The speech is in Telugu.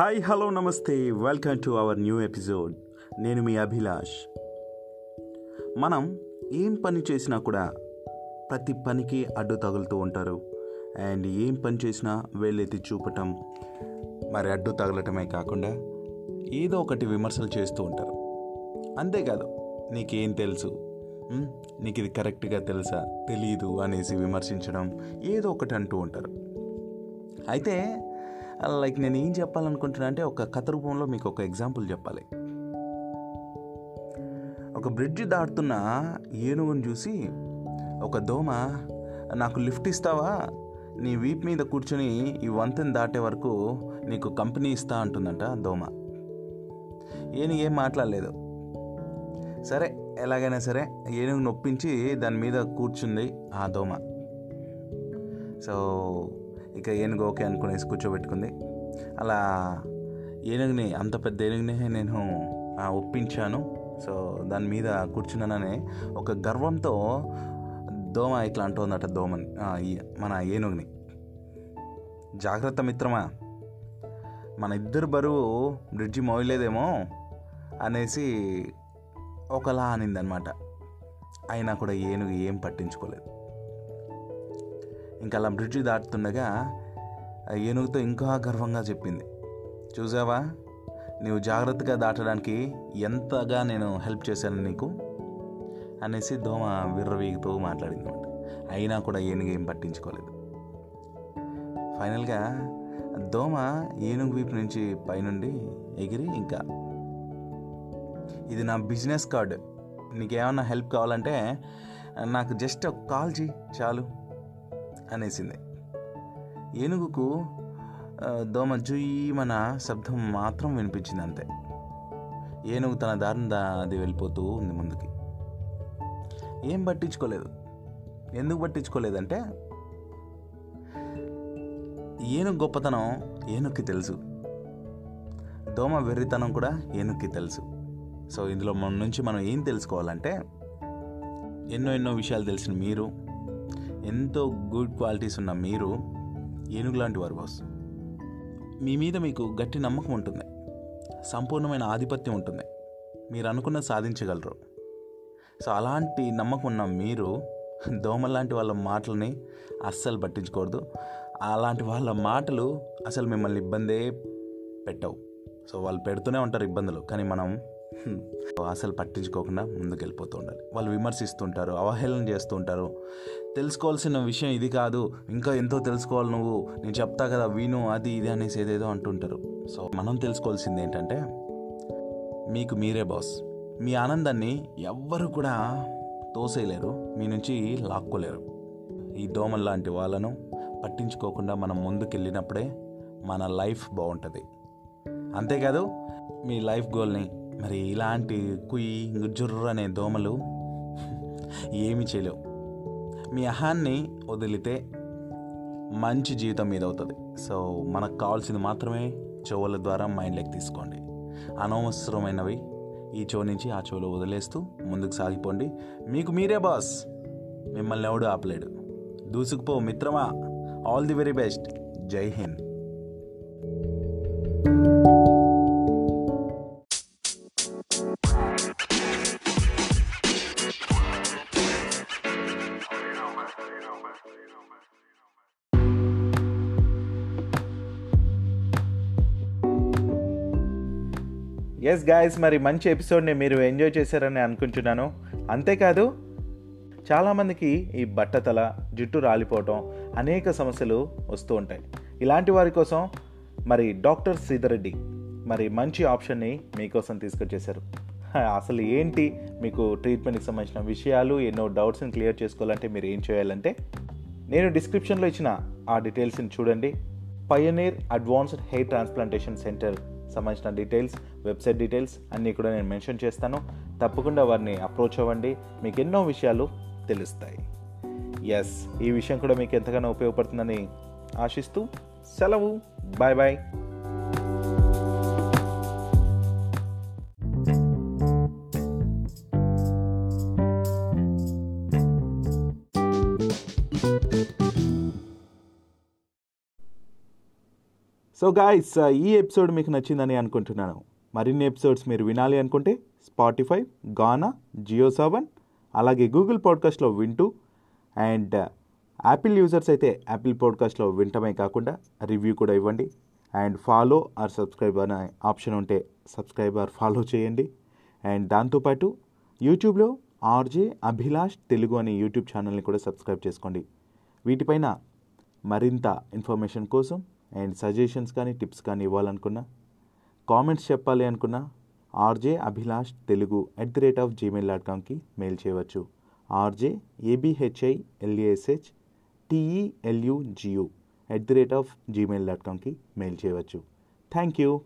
హాయ్ హలో నమస్తే. Welcome to our new episode. నేను మీ అభిలాష్. మనం ఏం పని చేసినా కూడా ప్రతి పనికి అడ్డు తగులుతూ ఉంటారు. అండ్ ఏం పని చేసినా వెళ్ళెత్తి చూపటం మరి అడ్డు తగలటమే కాకుండా ఏదో ఒకటి విమర్శలు చేస్తూ ఉంటారు. అంతేకాదు నీకేం తెలుసు? నీకు ఇది కరెక్ట్గా తెలుసా? తెలీదు అనేసి విమర్శించడం ఏదో ఒకటి అంటూ ఉంటారు. అయితే లైక్ నేను ఏం చెప్పాలనుకుంటున్నా అంటే ఒక కథ రూపంలో మీకు ఒక ఎగ్జాంపుల్ చెప్పాలి. ఒక బ్రిడ్జ్ దాటుతున్న ఏనుగును చూసి ఒక దోమ నాకు లిఫ్ట్ ఇస్తావా? నీ వీప్ మీద కూర్చొని ఈ వంతెన దాటే వరకు నీకు కంపెనీ ఇస్తా అంటుందంట దోమ. ఏను ఏం మాట్లాడలేదు. సరే ఎలాగైనా సరే ఏనుగు నొప్పించి దాని మీద కూర్చుంది ఆ దోమ. సో ఇక ఏనుగు ఓకే అనుకునేసి కూర్చోబెట్టుకుంది. అలా ఏనుగుని అంత పెద్ద ఏనుగుని నేను ఒప్పించాను. సో దాని మీద కూర్చున్నానని ఒక గర్వంతో దోమ ఇట్లా అంటుందట దోమని మన ఏనుగుని. జాగ్రత్త మిత్రమా మన ఇద్దరు బరువు బ్రిడ్జి మోయలేదేమో అనేసి ఒకలా అనిందనమాట. అయినా కూడా ఏనుగు ఏం పట్టించుకోలేదు. ఇంకా అలా బ్రిడ్జి దాటుతుండగా ఆ ఏనుగుతో ఇంకా గర్వంగా చెప్పింది. చూసావా? నీవు జాగ్రత్తగా దాటడానికి ఎంతగా నేను హెల్ప్ చేశాను నీకు? అనేసి దోమ విర్రవీగుతూ మాట్లాడింది అయినా కూడా ఏనుగు ఏం పట్టించుకోలేదు. ఫైనల్గా దోమ ఏనుగు వీపు నుంచి పైనుండి ఎగిరి ఇంకా ఇది నా బిజినెస్ కార్డు. నీకేమన్నా హెల్ప్ కావాలంటే నాకు జస్ట్ ఒక కాల్ చేయి చాలు. అనేసింది. ఏనుగుకు దోమ జుయ్యమన శబ్దం మాత్రం వినిపించింది అంతే ఏనుగు తన దారిన అది వెళ్ళిపోతూ ఉంది ముందుకి. ఏం పట్టించుకోలేదు. ఎందుకు పట్టించుకోలేదంటే ఏనుగు గొప్పతనం ఏనుక్కి తెలుసు. దోమ వెర్రితనం కూడా ఏనుక్కి తెలుసు. సో ఇందులో మన నుంచి మనం ఏం తెలుసుకోవాలంటే ఎన్నో ఎన్నో విషయాలు తెలిసిన మీరు ఎంతో గుడ్ క్వాలిటీస్ ఉన్న మీరు ఏనుగు లాంటి వారు బాస్. మీ మీద మీకు గట్టి నమ్మకం ఉంటుంది. సంపూర్ణమైన ఆధిపత్యం ఉంటుంది. మీరు అనుకున్న సాధించగలరు. సో అలాంటి నమ్మకం ఉన్న మీరు దోమలాంటి వాళ్ళ మాటలని అస్సలు పట్టించకూడదు అలాంటి వాళ్ళ మాటలు అసలు మిమ్మల్ని ఇబ్బందే పెట్టవు. సో వాళ్ళు పెడుతూనే ఉంటారు ఇబ్బందులు. కానీ మనం అసలు పట్టించుకోకుండా ముందుకు వెళ్ళిపోతూ ఉండాలి. వాళ్ళు విమర్శిస్తుంటారు అవహేళన చేస్తుంటారు. తెలుసుకోవాల్సిన విషయం ఇది కాదు. ఇంకా ఎంతో తెలుసుకోవాలి నువ్వు. నేను చెప్తా కదా విను అది ఇది అనేసి ఏదేదో అంటుంటారు. సో మనం తెలుసుకోవాల్సింది ఏంటంటే మీకు మీరే బాస్. మీ ఆనందాన్ని ఎవ్వరు కూడా తోసేయలేరు. మీ నుంచి లాక్కోలేరు. ఈ దోమల లాంటి వాళ్ళను పట్టించుకోకుండా మనం ముందుకెళ్ళినప్పుడే మన లైఫ్ బాగుంటుంది. అంతేకాదు మీ లైఫ్ గోల్ని మరి ఇలాంటి కుయ్యి జుర్రు అనే దోమలు ఏమి చేయలేవు. మీ అహాన్ని వదిలితే మంచి జీవితం మీద అవుతుంది. సో మనకు కావాల్సింది మాత్రమే చెవుల ద్వారా మైండ్లోకి తీసుకోండి. అనవసరమైనవి ఈ చెవు నుంచి ఆ చెవులో వదిలేస్తూ ముందుకు సాగిపోండి. మీకు మీరే బాస్. మిమ్మల్ని ఎవడు ఆపలేడు. దూసుకుపో మిత్రమా. All the very best. జై హింద్. ఎస్ గాయస్ మరి మంచి ఎపిసోడ్ని మీరు ఎంజాయ్ చేశారని అనుకుంటున్నాను. అంతేకాదు చాలామందికి ఈ బట్టతల జుట్టు రాలిపోవటం అనేక సమస్యలు వస్తూ ఉంటాయి. ఇలాంటి వారి కోసం మరి డాక్టర్ సీధరెడ్డి మరి మంచి ఆప్షన్ని మీకోసం తీసుకొచ్చేశారు. అసలు ఏంటి? మీకు ట్రీట్మెంట్కి సంబంధించిన విషయాలు ఎన్నో డౌట్స్ని క్లియర్ చేసుకోవాలంటే మీరు ఏం చేయాలంటే నేను డిస్క్రిప్షన్లో ఇచ్చిన ఆ డీటెయిల్స్ని చూడండి. Pioneer advanced hair transplantation centre సంబంధించిన డీటెయిల్స్ వెబ్సైట్ డీటెయిల్స్ అన్నీ కూడా నేను మెన్షన్ చేస్తాను. తప్పకుండా వారిని అప్రోచ్ అవ్వండి. మీకు ఎన్నో విషయాలు తెలుస్తాయి. ఎస్ ఈ విషయం కూడా మీకు ఎంతగానో ఉపయోగపడుతుందని ఆశిస్తూ సెలవు. బాయ్ బాయ్ సో గాయస్ ఈ ఎపిసోడ్ మీకు నచ్చిందని అనుకుంటున్నాను. మరిన్ని ఎపిసోడ్స్ మీరు వినాలి అనుకుంటే స్పాటిఫై గానా జియో సెవెన్ అలాగే గూగుల్ పాడ్కాస్ట్లో వింటూ అండ్ యాపిల్ యూజర్స్ అయితే యాపిల్ పాడ్కాస్ట్లో వింటమే కాకుండా రివ్యూ కూడా ఇవ్వండి. అండ్ ఫాలో ఆర్ సబ్స్క్రైబ్ అనే ఆప్షన్ ఉంటే సబ్స్క్రైబ్ ఆర్ ఫాలో చేయండి. అండ్ దాంతోపాటు యూట్యూబ్లో ఆర్జే అభిలాష్ తెలుగు అనే యూట్యూబ్ ఛానల్ని కూడా సబ్స్క్రైబ్ చేసుకోండి. వీటిపైన మరింత ఇన్ఫర్మేషన్ కోసం అండ్ సజెషన్స్ కానీ టిప్స్ కానీ ఇవ్వాలనుకున్నా కామెంట్స్ చెప్పాలి అనుకున్నా RJ Abhilash Telugu at the rate of Gmail dot కామ్కి mail చేయవచ్చు. RJ A B H I L A S H T E L U G U at the rate of Gmail dot కామ్కి mail చేయవచ్చు. Thank you.